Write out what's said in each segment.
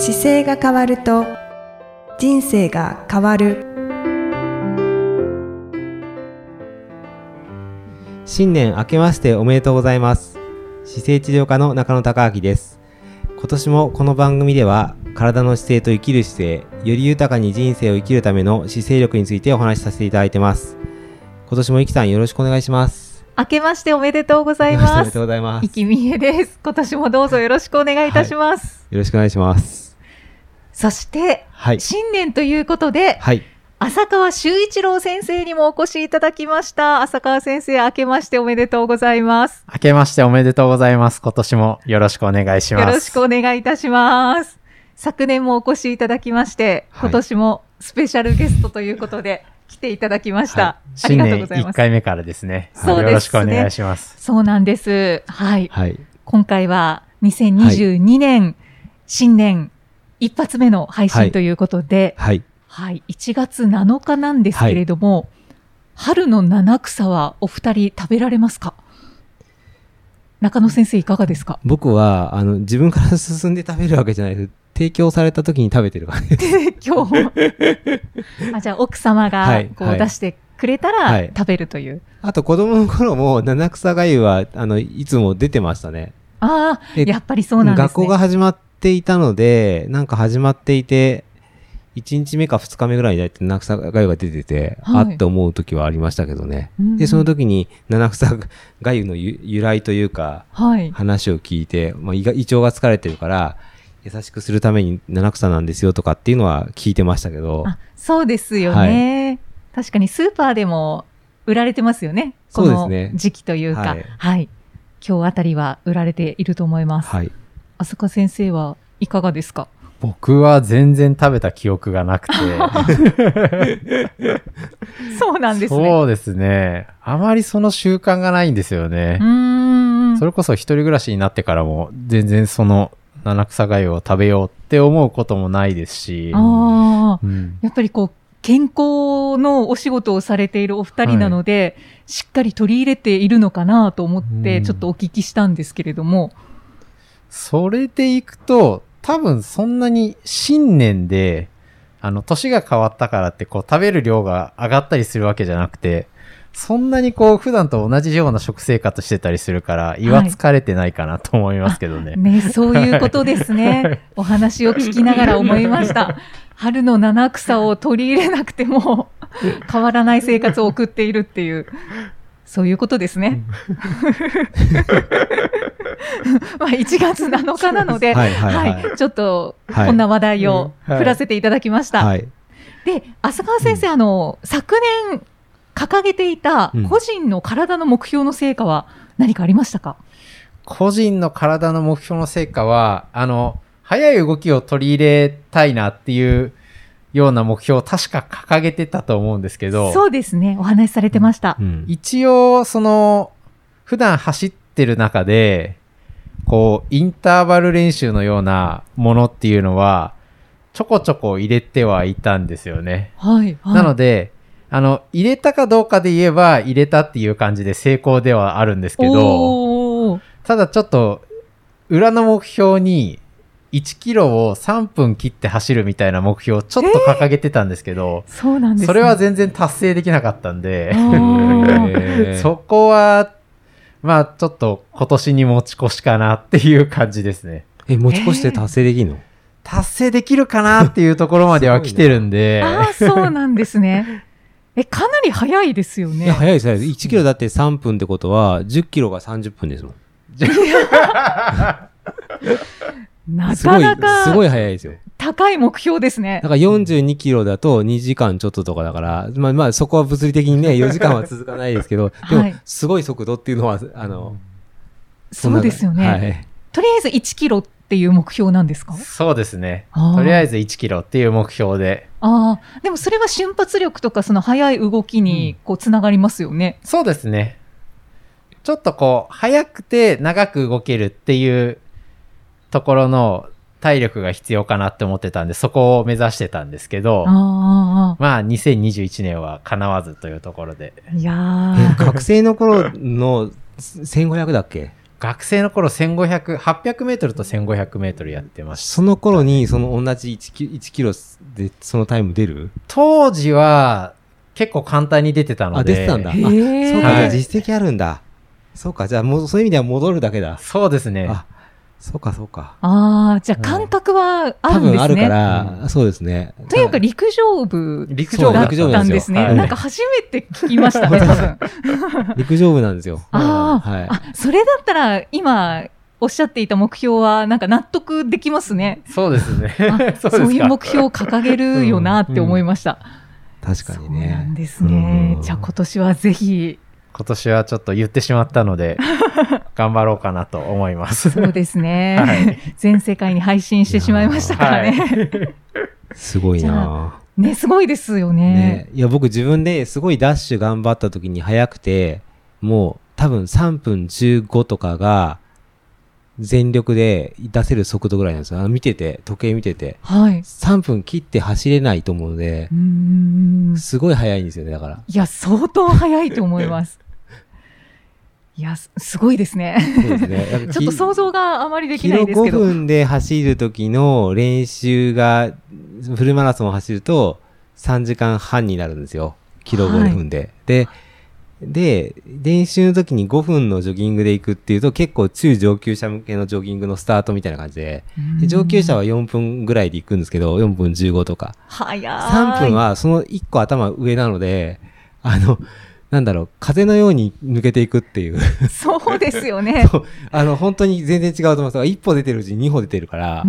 姿勢が変わると人生が変わる。新年明けましておめでとうございます。姿勢治療科の中野孝明です。今年もこの番組では体の姿勢と生きる姿勢より豊かに人生を生きるための姿勢力についてお話しさせていただいてます。今年もいきさんよろしくお願いします。明けましておめでとうございおめます。でとうございます。いきみえです。今年もどうぞよろしくお願いいたします。よろしくお願いしますそして、はい新年ということで、はい浅川修一郎先生にもお越しいただきました。浅川先生、明けましておめでとうございます。明けましておめでとうございます。今年もよろしくお願いします。よろしくお願いいたします。昨年もお越しいただきまして、はい今年もスペシャルゲストということで来ていただきました。はいありがとう新年1ございます。回目からですね。そうですねよろしくお願いします。そうなんです。はい。はい今回は2022年、新年一発目の配はい。信ということで、はい。はい、1月7日なんですけれども、春の七草はお二人食べられますか？中野先生いかがですか？僕はあの自分から 進んで食べるわけじゃないです。提供された時に食べてる感じです。今日 あじゃあ奥様はがいはい。こう出してくれたはい。ら食べるという。あと子供の頃も七草がゆはあのいつも出てましたね。ああ、でやっぱりそうなんですね。学校が始まっていたので、なんか始まっていて、1日目か2日目ぐらいに大体七草がゆが出てて、はいあって思う時はありましたけどね。うんで、その時に七草がゆの由由来というか、はい。話を聞いて、まあ、胃が胃腸が疲れてるから、優しくするために七草なんですよとかっていうのは聞いてましたけど、あそうですよね、確かにスーパーでも売られてますよね。この時期というか。はいはい。今日あたりは売られていると思います。はい。浅香先生はいかがですか？僕は全然食べた記憶がなくて。そうなんですね。そうですね。あまりその習慣がないんですよね。それこそ一人暮らしになってからも全然その七草がゆを食べようって思うこともないですし。ああ、うんやっぱりこう、健康のお仕事をされているお二人なので、しっかり取り入れているのかなと思って、うんちょっとお聞きしたんですけれども。それでいくと、多分そんなに新年で、あの、年が変わったからって、こう、食べる量が上がったりするわけじゃなくて、そんなにこう、普段と同じような食生活してたりするから、胃は疲れてないかなと思いますけどね。ね、そういうことですね。お話を聞きながら思いました。春の七草を取り入れなくても 変わらない生活を送っているっていう、そういうことですね。まあ1月7日なので、はいはいはい。はい。ちょっとはい。こんな話題を振らせていただきました。はい。で、浅川先生、あの、昨年掲げていたうん。個人の体の目標の成果は何かありましたか、個人の体の目標の成果は、あの、早い動きを取り入れたいなっていうような目標を確か掲げてたと思うんですけど、そうですね。お話しされてました。うん一応、その、普段走ってる中で、こう、インターバル練習のようなものっていうのは、ちょこちょこ入れてはいたんですよね。はい。はい、なので、あの、入れたかどうかで言えば、入れたっていう感じで成功ではあるんですけど、ただちょっと、裏の目標に、1キロを3分切って走るみたいな目標をちょっと掲げてたんですけど、そうなんです、ね。それは全然達成できなかったんで、そこは、まあちょっと今年に持ち越しかなっていう感じですね。え、持ち越して達成できるの、達成できるかなっていうところまでは来てるんで、ああ、そうなんですね。え、かなり早いですよね。早いです、早いです。1キロだって3分ってことは、10キロが30分ですもん。なかな、かすごい早いですよ。高い目標ですねだ。から42キロだと2時間ちょっととかだから、まあまあそこは物理的にね、4時間は続かないですけど、でもはいすごい速度っていうのは、あの、そうですよね、はい。とりあえず1キロっていう目標なんですか？そうですね。とりあえず1キロっていう目標で。ああ、でもそれは瞬発力とかその速い動きにこうつながりますよね。そうですね。ちょっとこう、速くて長く動けるっていうところの体力が必要かなって思ってたんで、そこを目指してたんですけど、まあ2021年は叶わずというところで。いやえー、学生の頃の1500だっけ？学生の頃1500、800メートルと1500メートルやってました。その頃に、その同じ1キ1キロでそのタイム出る？当時は結構簡単に出てたので。あ、出てたんだ。あ、そうか、はいじゃあ実績あるんだ。そうか、じゃあもうそういう意味では戻るだけだ。そうですね。あ、そうか、そうか。ああ、じゃあ感覚はあ多るんですね。分あるから、そうですね。というか陸上部陸上部だっ陸上部たんですね。はいなんか初めて聞きましたね、多分。陸上部なんですよ。ああ、はいあ、それだったら今おっしゃっていた目標はなんか納得できますね。そうですね。あ そうそういう目標を掲げるよなって思いました。確かにそうなんね。ですねう。んじゃあ今年はぜひ、今年はちょっと言ってしまったので、頑張ろうかなと思います。そうですね。はい全世界に配信してしまいましたからね。すごいなね、すごいですよね。ね。いや、僕自分ですごいダッシュ頑張った時に速くて、もう多分3分15とかが全力で出せる速度ぐらいなんですよ。あの見てて、時計見てて。はい。3分切って走れないと思うのでう、ーん。すごい速いんですよね、だから。いや、相当早いと思います。いや、すすごいですね。そうですね。ちょっと想像があまりでき5ないですけど。分で走る時の練習が、フルマラソンを走ると3時間半になるんですよ。キロ5分で。で、で、練習の時に5分のジョギングで行くっていうと結構中上級者向けのジョギングのスタートみたいな感じで、で上級者は4分ぐらいで行くんですけど、4分15とか。早い。3分はその1個頭上なので、あの、なんだろう、風のように抜けていくっていう。そうですよね。あの、本当に全然違うと思います。一歩出てるうちに2歩出てるから、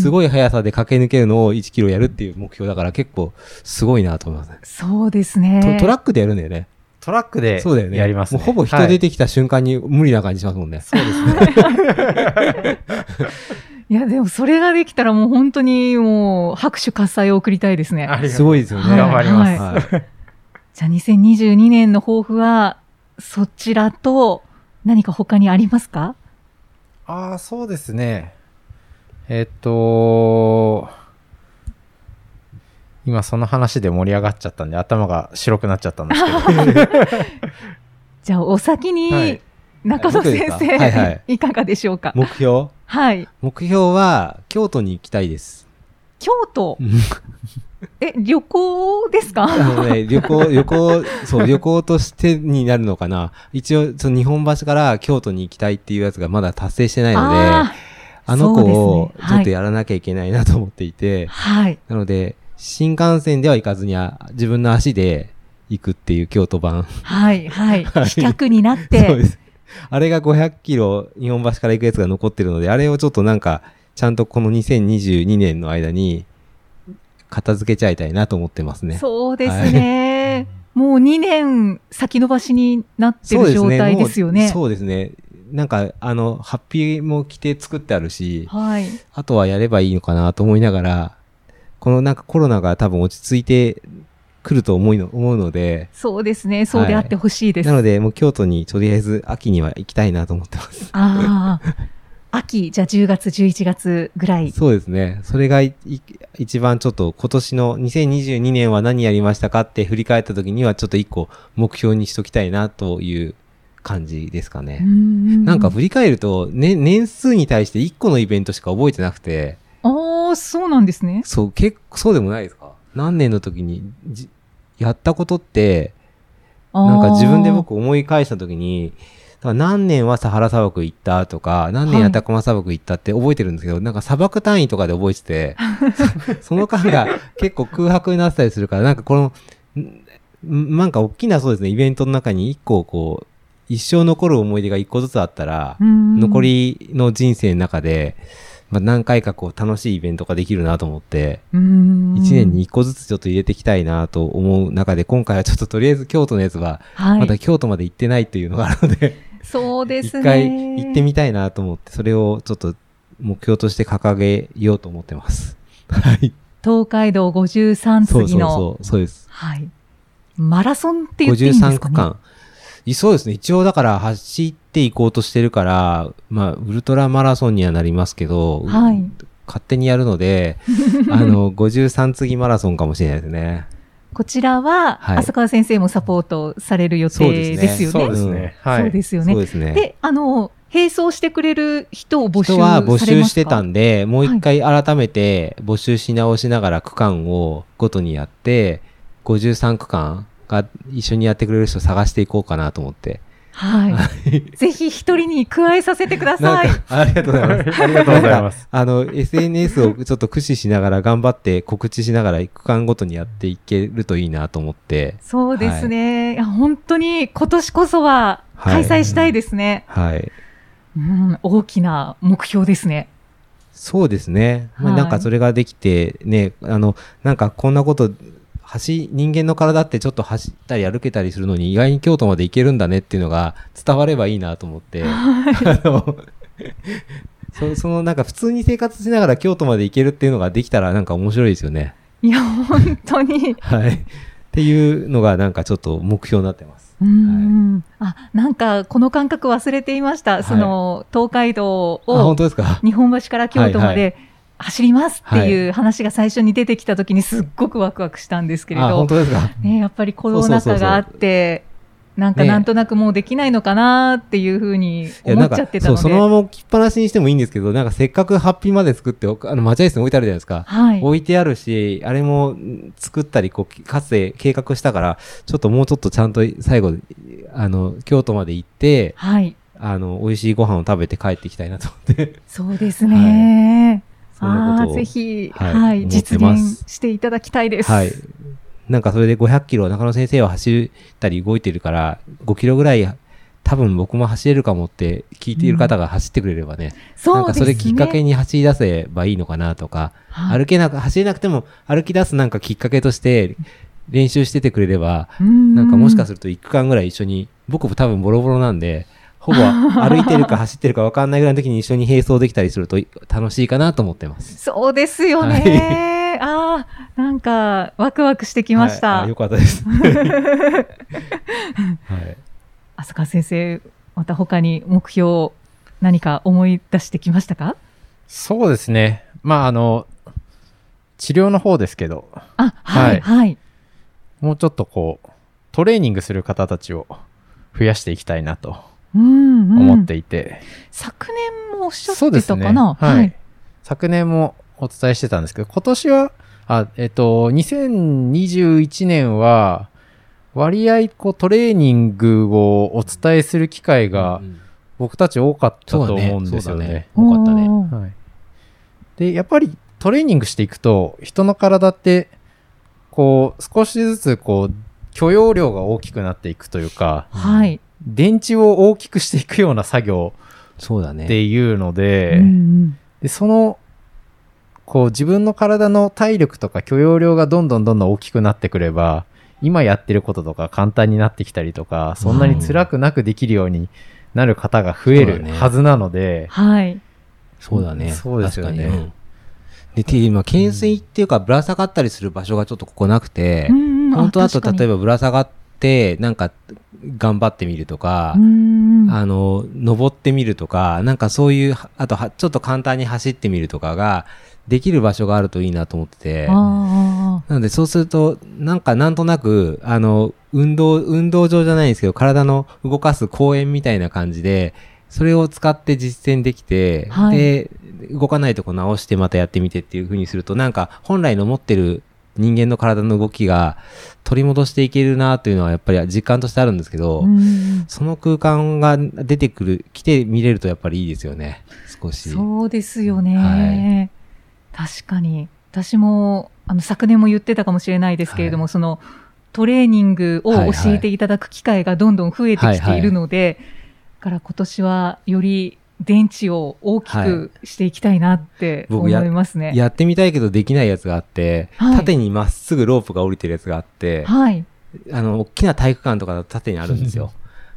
すい。ごい速さで駆け抜けるのを1キロやるっていう目標だから結構すごいなと思いますね。そうですね。トトラックでやるんだよね。トラックでそうだよね。やりますね。もうほぼ人出てきた瞬間に無理な感じしますもんね。そうですね。いや、でもそれができたらもう本当にもう拍手喝采を送りたいですね。ありがとうすごいですよね。はい頑張ります。はいじゃあ2022年の抱負は、そちらと何か他にありますか？ああ、そうですね。えっと、今その話で盛り上がっちゃったんで頭が白くなっちゃったんですけど。じゃあお先はにい中野先僕ですかはいはい生、いかがでしょうか？目標？はい。目標は京都に行きたいです。京都？え、旅行ですか？あのね、旅行、旅行、そう、旅行としてになるのかな。一応、その日本橋から京都に行きたいっていうやつがまだ達成してないので、ああの子をちょっとやらなきゃいけないなと思っていて、はい。なので、新幹線では行かずにあ自分の足で行くっていう京都版。はい、はい。はい飛脚になっそうてで。す。あれが500キロ日本橋から行くやつが残ってるので、あれをちょっとなんか、ちゃんとこの2022年の間に片付けちゃいたいなと思ってますね。そうですね。もう2年先延ばしになってる状態ですよね。そうですね。なんか、あの、ハッピーも着て作ってあるし、はい。あとはやればいいのかなと思いながら、このなんかコロナが多分落ち着いてくると思いの思うので、そうですね。そうであってほしいです。なのでもう京都にとりあえず秋には行きたいなと思ってます。ああ。秋、じゃあ10月、11月ぐらい。そうですね。それが一番ちょっと今年の2022年は何やりましたかって振り返った時にはちょっと一個目標にしときたいなという感じですかね。ななんか振り返ると、ね、年数に対して1個のイベントしか覚えてなくて、ああ、そうなんですね。そう、結構、そうでもないですか何年の時にじ、やったことって、なんか自分で僕思い返した時に、だ何年はサハラ砂漠行ったとか、何年アタカマ砂漠行ったって覚えてるんですけど、なんか砂漠単位とかで覚えてて、そ その間が結構空白になってたりするから、なんかこの、んなんか大きなそうですね、イベントの中に一個こう、一生残る思い出が一個ずつあったら、残残りの人生の中で、まあ、何回かこう楽しいイベントができるなと思って、一一年に一個ずつちょっと入れていきたいなと思う中で、今回はちょっととりあえず京都のやつは、はい、まだ京都まで行ってないっていうのがあるので、そうですね。一回行ってみたいなと思って、それをちょっと目標として掲げようと思ってます。はい。東海道53そうそう次の、そう、そうです。はい。マラソンって言っていいんです53かね？区間。いそうですね。一応だから走っていこうとしてるから、まあ、ウルトラマラソンにはなりますけど、はい。勝手にやるので、あの、53次マラソンかもしれないですね。こちらは、はい浅川先生もサポートされる予定ですよね。そうですね。はい。そうですよね。ですね。で、あの、並走してくれる人を募集人は募集してたんんで、もう一回改めて募集し直しながら区間をごとにやって、53区間が一緒にやってくれる人を探していこうかなと思って。はい。ぜひ一人に加えさせてください。ありがとうございます。ありがとうございます。あの、SNS をちょっと駆使しながら頑張って告知しながら区間ごとにやっていけるといいなと思って、そうですね。いや本当に今年こそは開催したいですね。はい。うん、大きな目標ですね。そうですね。まあはいなんかそれができて、ね、あの、なんかこんなこと、走、人間の体ってちょっと走ったり歩けたりするのに意外に京都まで行けるんだねっていうのが伝わればいいなと思って、あの、そそのなんか普通に生活しながら京都まで行けるっていうのができたらなんか面白いですよね。いや、本当に。はい。っていうのがなんかちょっと目標になってます。うん、あ、なんかこの感覚忘れていました。いその東海道あ、本を当ですか？日本橋から京都まはいで走りますっていう話が最初に出てきた時にすっごくワクワクしたんですけれあ、ど本、当ですか？ね、やっぱりコロナ禍があって、なんかねなんとなくもうできないのかなっていうふうに思っちゃってたので。そのまま置きっぱなしにしてもいいんですけど、なんかせっかくハッピーまで作ってあの、待合室に置いてあるじゃないですか。はい。置いてあるし、あれもん作ったり、こう、かつて計画したから、ちょっともうちょっとちゃんと最後、あの、京都まで行って、はい。あの、美味しいご飯を食べて帰っていきたいなと思って。そうですね。そんなことをぜひ、はいはい、実現していただきたいです。はい。なんかそれで500キロ、中野先生は走ったり動いてるから、5キロぐらい、多分僕も走れるかもって聞いている方が走ってくれればね、なんかそうですね。それきっかけに走り出せばいいのかなとか、はい歩けなく、走れなくても歩き出すなんかきっかけとして練習しててくれれば、うんなんかもしかすると1区間ぐらい一緒に、僕も多分ボロボロなんで、ほぼ歩いてるか走ってるか分かんないぐらいの時に一緒に並走できたりすると楽しいかなと思ってます。そうですよね。ああ、なんか、ワクワクしてきました。はいあ よかったです。はい。浅川先生、また他に目標、何か思い出してきましたか？そうですね。まあ、あの、治療の方ですけど、あ、はい、はい。もうちょっとこう、トレーニングする方たちを増やしていきたいなと。思っていて。昨年もおっしゃ。ってたかな、はい。昨年もお伝えしてたんですけど、今年は、あ、えっと、2021年は、割合こうトレーニングをお伝えする機会がうん僕たち多かったと思うんですよね。多かったねはい。で、やっぱりトレーニングしていくと、人の体って、こう、少しずつこう、許容量が大きくなっていくというか、はい。電池を大きくしていくような作業そうだね。っていうので、うんうん。で、その、こう自分の体の体力とか許容量がどんどんどんどん大きくなってくれば、今やってることとか簡単になってきたりとか、そんなに辛くなくできるようになる方が増えるはずなので、はい。そうだね。そうですよね。確かに。うん。で、て今、懸垂っていうか、ぶら下がったりする場所がちょっとここなくて、うんうん。本当だと、例えば、ばぶら下がって、なんか、頑張ってみるとかう、んあの、登ってみるとか、なんかそういう、あとは、ちょっと簡単に走ってみるとかが、できる場所があるといいなと思ってて、なのでそうすると、なんかなんとなく、あの、運動、運動場じゃないんですけど、体の動かす公園みたいな感じで、それを使って実践できて、はい。で、動かないとこ直してまたやってみてっていう風にすると、なんか本来の持ってる人間の体の動きが取り戻していけるなというのはやっぱり実感としてあるんですけど、うんその空間が出てくる、来て見れるとやっぱりいいですよね。少し。そうですよね。確かに。私も、あの、昨年も言ってたかもしれないですけれども、はその、トレーニングをはいはい教えていただく機会がどんどん増えてきているので、だから今年はより電池を大きくしていきたいなって思いますね。やってみたいけどできないやつがあって、はい縦にまっすぐロープが降りてるやつがあって、はい。あの、大きな体育館とかだと縦にあるんですよ。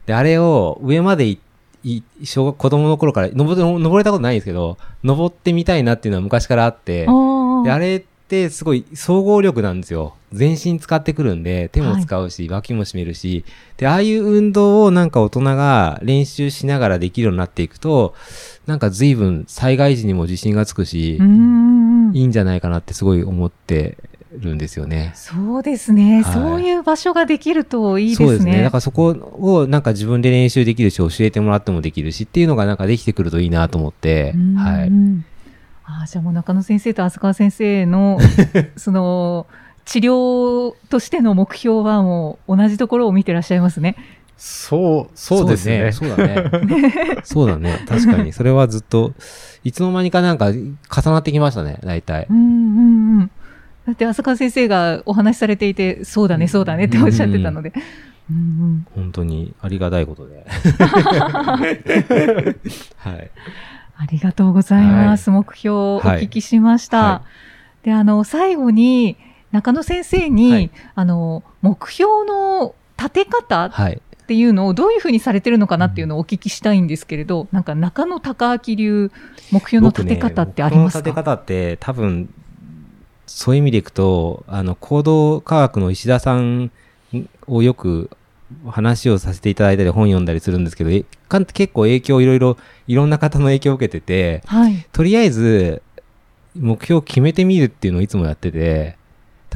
で、あれを上までいい小学子供の頃から登登れたことないんですけど、登ってみたいなっていうのは昔からあって、あれってすごい総合力なんですよ。全身使ってくるんで、手も使うし、脇も締めるし、で、ああいう運動をなんか大人が練習しながらできるようになっていくと、なんか随分災害時にも自信がつくし、いいんじゃないかなってすごい思ってるんですよね。そうですね、はいそういう場所ができるといいですね。そうですね。だからそこをなんか自分で練習できるし、教えてもらってもできるしっていうのがなんかできてくるといいなと思って、うんはい。あーじゃあもう中野先生と浅川先生の その治療としての目標はもう同じところを見てらっしゃいますね。そう、そうですね。そうだね。そうだね。確かに。それはずっと、いつの間にかなんか重なってきましたね、大体う。んうんうん。だって浅川先生がお話しされていて、そうだね、そうだねっておっしゃってたので。うん本当にありがたいことで。はい。ありがとうございます。目標をお聞きしました。はで、あの、最後に、中野先生に、はいあの、目標の立て方はい。っていうのをどういうふうにされてるのかなっていうのをお聞きしたいんですけれど、なんか中野隆明流目標の立て方ってありますか、僕ね、目標の立て方って多分、そういう意味でいくと、あの、行動科学の石田さんをよく話をさせていただいたり本読んだりするんですけど、えかん結構影響いろいろ、いろんな方の影響を受けてて、はい。とりあえず、目標を決めてみるっていうのをいつもやってて、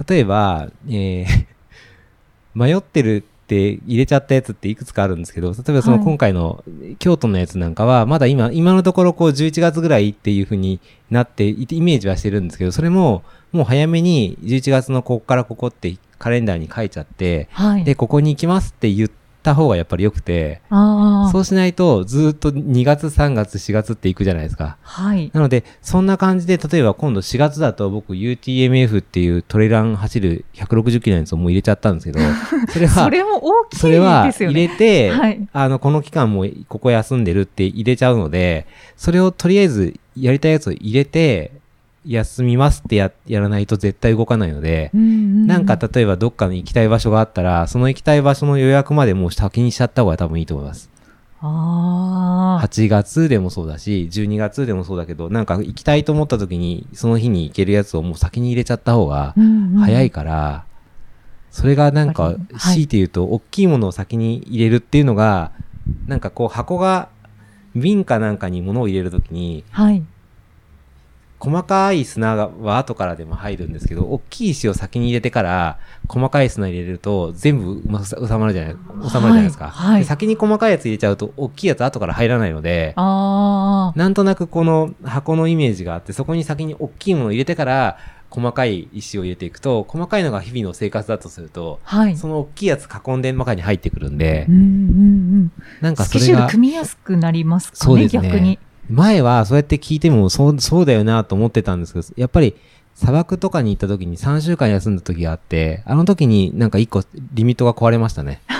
例えば、えー 迷ってるって入れちゃったやつっていくつかあるんですけど、例えばそのはい今回の京都のやつなんかは、まだ今、今のところこう11月ぐらいっていう風になっていて、イメージはしてるんですけど、それももう早めに11月のここからここってカレンダーに書いちゃって、はい。で、ここに行きますって言った方がやっぱり良くて。そうしないとずっと2月、3月、4月って行くじゃないですか。はい。なので、そんな感じで、例えば今度4月だと僕 UTMF っていうトレラン走る160キロのやつをもう入れちゃったんですけど、それは、それも大きいそれはですよね。入れて、はいあの、この期間もここ休んでるって入れちゃうので、それをとりあえずやりたいやつを入れて、休みますってややらないと絶対動かないので、うんうんなんか例えばどっかに行きたい場所があったら、その行きたい場所の予約までもう先にしちゃった方が多分いいと思います。ああ。8月でもそうだし、12月でもそうだけど、なんか行きたいと思った時に、その日に行けるやつをもう先に入れちゃった方がうんうん早いから、それがなんか強いて言うと、大きいものを先に入れるっていうのが、なんかこう箱が、瓶かなんかに物を入れるときに、はい。細かい砂は後からでも入るんですけど、大きい石を先に入れてから、細かい砂入れると、全部ま収まるじゃない、収まるじゃないですか。はいはいで先に細かいやつ入れちゃうと、大きいやつ後から入らないので、ああ。なんとなくこの箱のイメージがあって、そこに先に大きいものを入れてから、細かい石を入れていくと、細かいのが日々の生活だとすると、はい。その大きいやつ囲んで中に入ってくるんでうん、うんうん。なんかスケジュールそれが、組みやすくなりますかね、ね逆に。前はそうやって聞いてもそう、そうだよなと思ってたんですけど、やっぱり砂漠とかに行った時に3週間休んだ時があって、あの時になんか1個リミットが壊れましたね。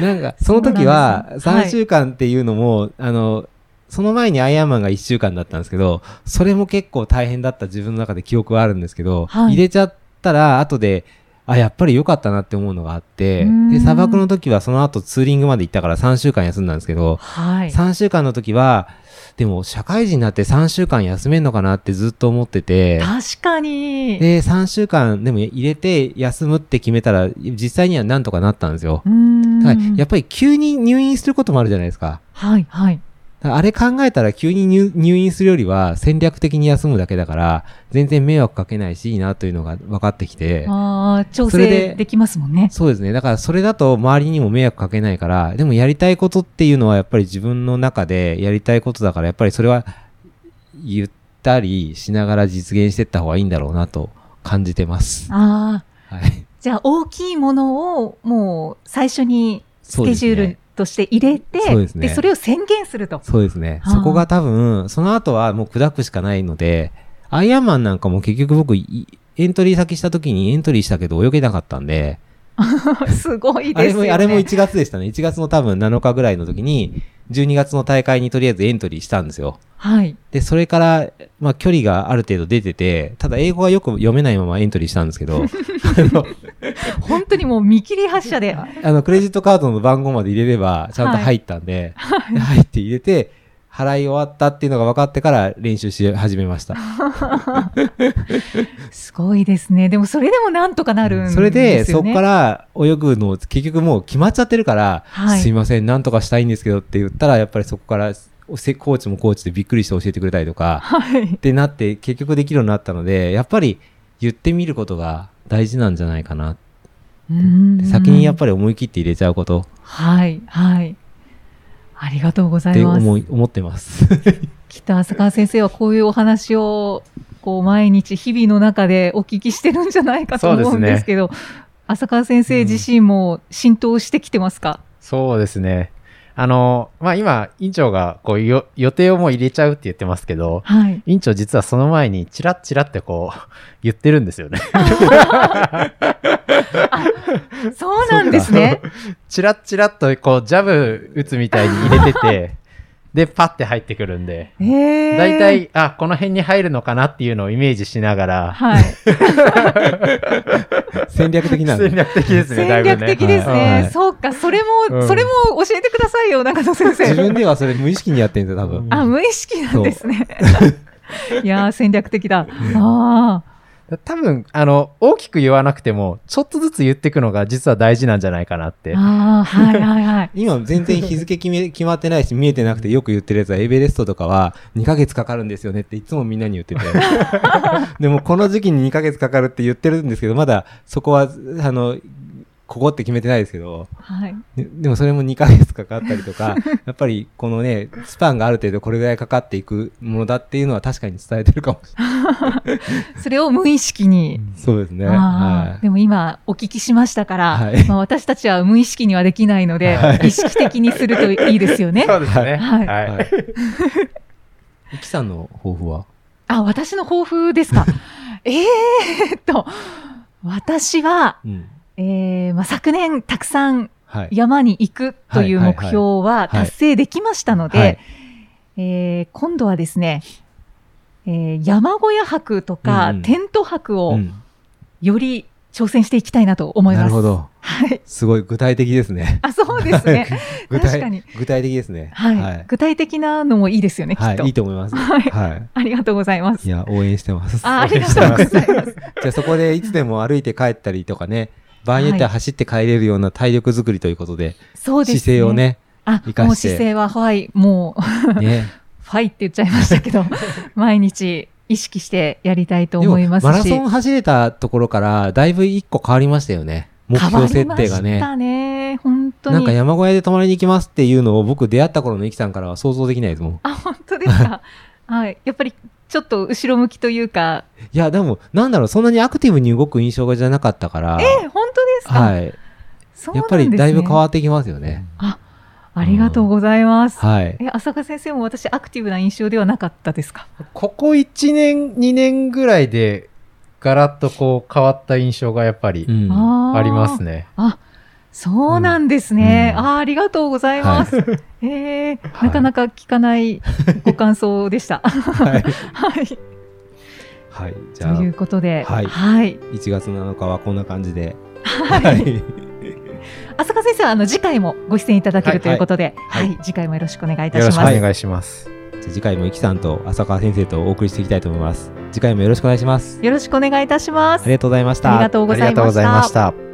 なんか、その時はそうなんですはい。3週間っていうのも、あの、その前にアイアンマンが1週間だったんですけど、それも結構大変だった自分の中で記憶はあるんですけど、はい。入れちゃったら後で、あ、やっぱり良かったなって思うのがあってで、砂漠の時はその後ツーリングまで行ったから3週間休んだんですけど、はい。3週間の時は、でも社会人になって3週間休めんのかなってずっと思ってて、確かに。で、3週間でも入れて休むって決めたら、実際にはなんとかなったんですよ。うーん。だからやっぱり急に入院することもあるじゃないですか。はい、はい。あれ考えたら急に入入院するよりは戦略的に休むだけだから、全然迷惑かけないしいいなというのが分かってきて、ああ、調整できますもんね。そうですね。だからそれだと周りにも迷惑かけないから、でもやりたいことっていうのはやっぱり自分の中でやりたいことだから、やっぱりそれは言ったりしながら実現していった方がいいんだろうなと感じてます。ああ、はい。じゃあ大きいものをもう最初にスケジュールとして入れて、そうですねそれを宣言すると。そうですね。そこが多分、その後はもう砕くしかないので、アイアンマンなんかも結局僕、いエントリー先した時にエントリーしたけど泳げなかったんで、すごいあれも、ですよね。あれも1月でしたね。1月の多分7日ぐらいの時に、12月の大会にとりあえずエントリーしたんですよ。はい。で、それから、まあ、距離がある程度出てて、ただ英語がよく読めないままエントリーしたんですけど、本当にもう見切り発車で。あの、クレジットカードの番号まで入れれば、ちゃんと入ったんで、で入って入れて、払い終わったっていうのが分かってから練習し始めました。すごいですね。でもそれでもなんとかなるんですよね。それで、そこから泳ぐのを結局もう決まっちゃってるから、はいすいません、なんとかしたいんですけどって言ったら、やっぱりそこからせコーチもコーチでびっくりして教えてくれたりとかはいっ。てなって結局できるようになったのでやっぱり言ってみることが大事なんじゃないかな先にやっぱぱり思い切って入れちゃうことはい、はい。ありがとうございます。思い思ってます。きっと浅川先生はこういうお話をこう毎日日々の中でお聞きしてるんじゃないかと思うんですけど、浅川先生自身も浸透してきてますか、そうですね。あの、まあ、今、院長が、こう、よ予定をもう入れちゃうって言ってますけど、はい。院長実はその前に、チラッチラってこう、言ってるんですよね。そうなんですね。チラッチラっと、こう、ジャブ打つみたいに入れてて、で、パッて入ってくるんで、えー、大体、あ、この辺に入るのかなっていうのをイメージしながら、はい。戦略的なんで戦略的ですね、だい戦ぶね。略的ですね。はいそうか、それも、うんそれも教えてくださいよ、中野先生。自分ではそれ無意識にやってるんですよ多分。あ、無意識なんですね。いやー、戦略的だ。あ多分、あの、大きく言わなくても、ちょっとずつ言っていくのが実は大事なんじゃないかなってあ、。ああ、はいはいはい。今全然日付決め決まってないし見えてなくてよく言ってるやつはエベレストとかは2ヶ月かかるんですよねっていつもみんなに言ってて でもこの時期に2ヶ月かかるって言ってるんですけどまだそこはあのここって決めてないですけどはい。ででもそれも2ヶ月かかったりとか やっぱりこのねスパンがある程度これぐらいかかっていくものだっていうのは確かに伝えてるかもしれない それを無意識に。そうですねあはあでも今お聞きしましたから、はいまあ、私たちは無意識にはできないので、意識的にするといいですよね。そうですね。はいい、はい、イキさんの抱負は？あ、私の抱負ですか。えーっと、私は、うんえーまあ、昨年たくさんはい山に行くというはい目標は達成できましたので、はいえー今度はですね、えー山小屋泊とか、テント泊をうんより挑戦していきたいなと思います。なるほどはい。すごい具体的ですねあ、そうですね。具確かに体具体的ですね。はい、はい。具体的なのもいいですよね、きっと。はいいいと思います。はいはありがとうございまい。すい。や、応援してます。あありがとうございます。じゃあそこでいつでも歩いて帰ったりとかね、場合によっては走って帰れるような体力作りということで、そうですね。姿勢を。ね、あ生、かしてもう姿勢は、はい、もう、ね。ファイって言っちゃいましたけど、毎日意識してやりたいと思いますし。マラソン走れたところから、だいぶ一個変わりましたよね。目標設定が変わりましね。たね。本当に。なんか山小屋で泊まりに行きますっていうのを僕出会った頃のイキさんからは想像できないですもん。あ、本当ですか？はい。やっぱり、ちょっと後ろ向きというか、いや、でも、なんだろう、そんなにアクティブに動く印象がじゃなかったから、え、本当ですか？はい。そうやっぱりだいぶ変わってきますよね。あ、ありがとうございます。はい。え、浅香先生も私アクティブな印象ではなかったですか？ここ1年、2年ぐらいで、ガラッとこう変わった印象がやっぱりうんーあります。ね。あ、そうなんですね。うんあーありがとうございます。えーなかなか聞かないご感想でした。はい。はい。はい。じゃあ、ということで、はいはい。1月7日はこんな感じで。はい。い。浅香先生はあの次回もご出演いただけるということで、は、はいい次回もよろしくお願いいたします。しくお願いします。じゃあ次回もイキさんと浅川先生とお送りしていきたいと思います。次回もよろしくお願いします。よろしくお願いいたします。ありがとうございました。ありがとうございまし。た。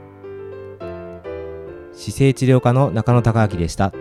姿勢治療科の中野孝明でした。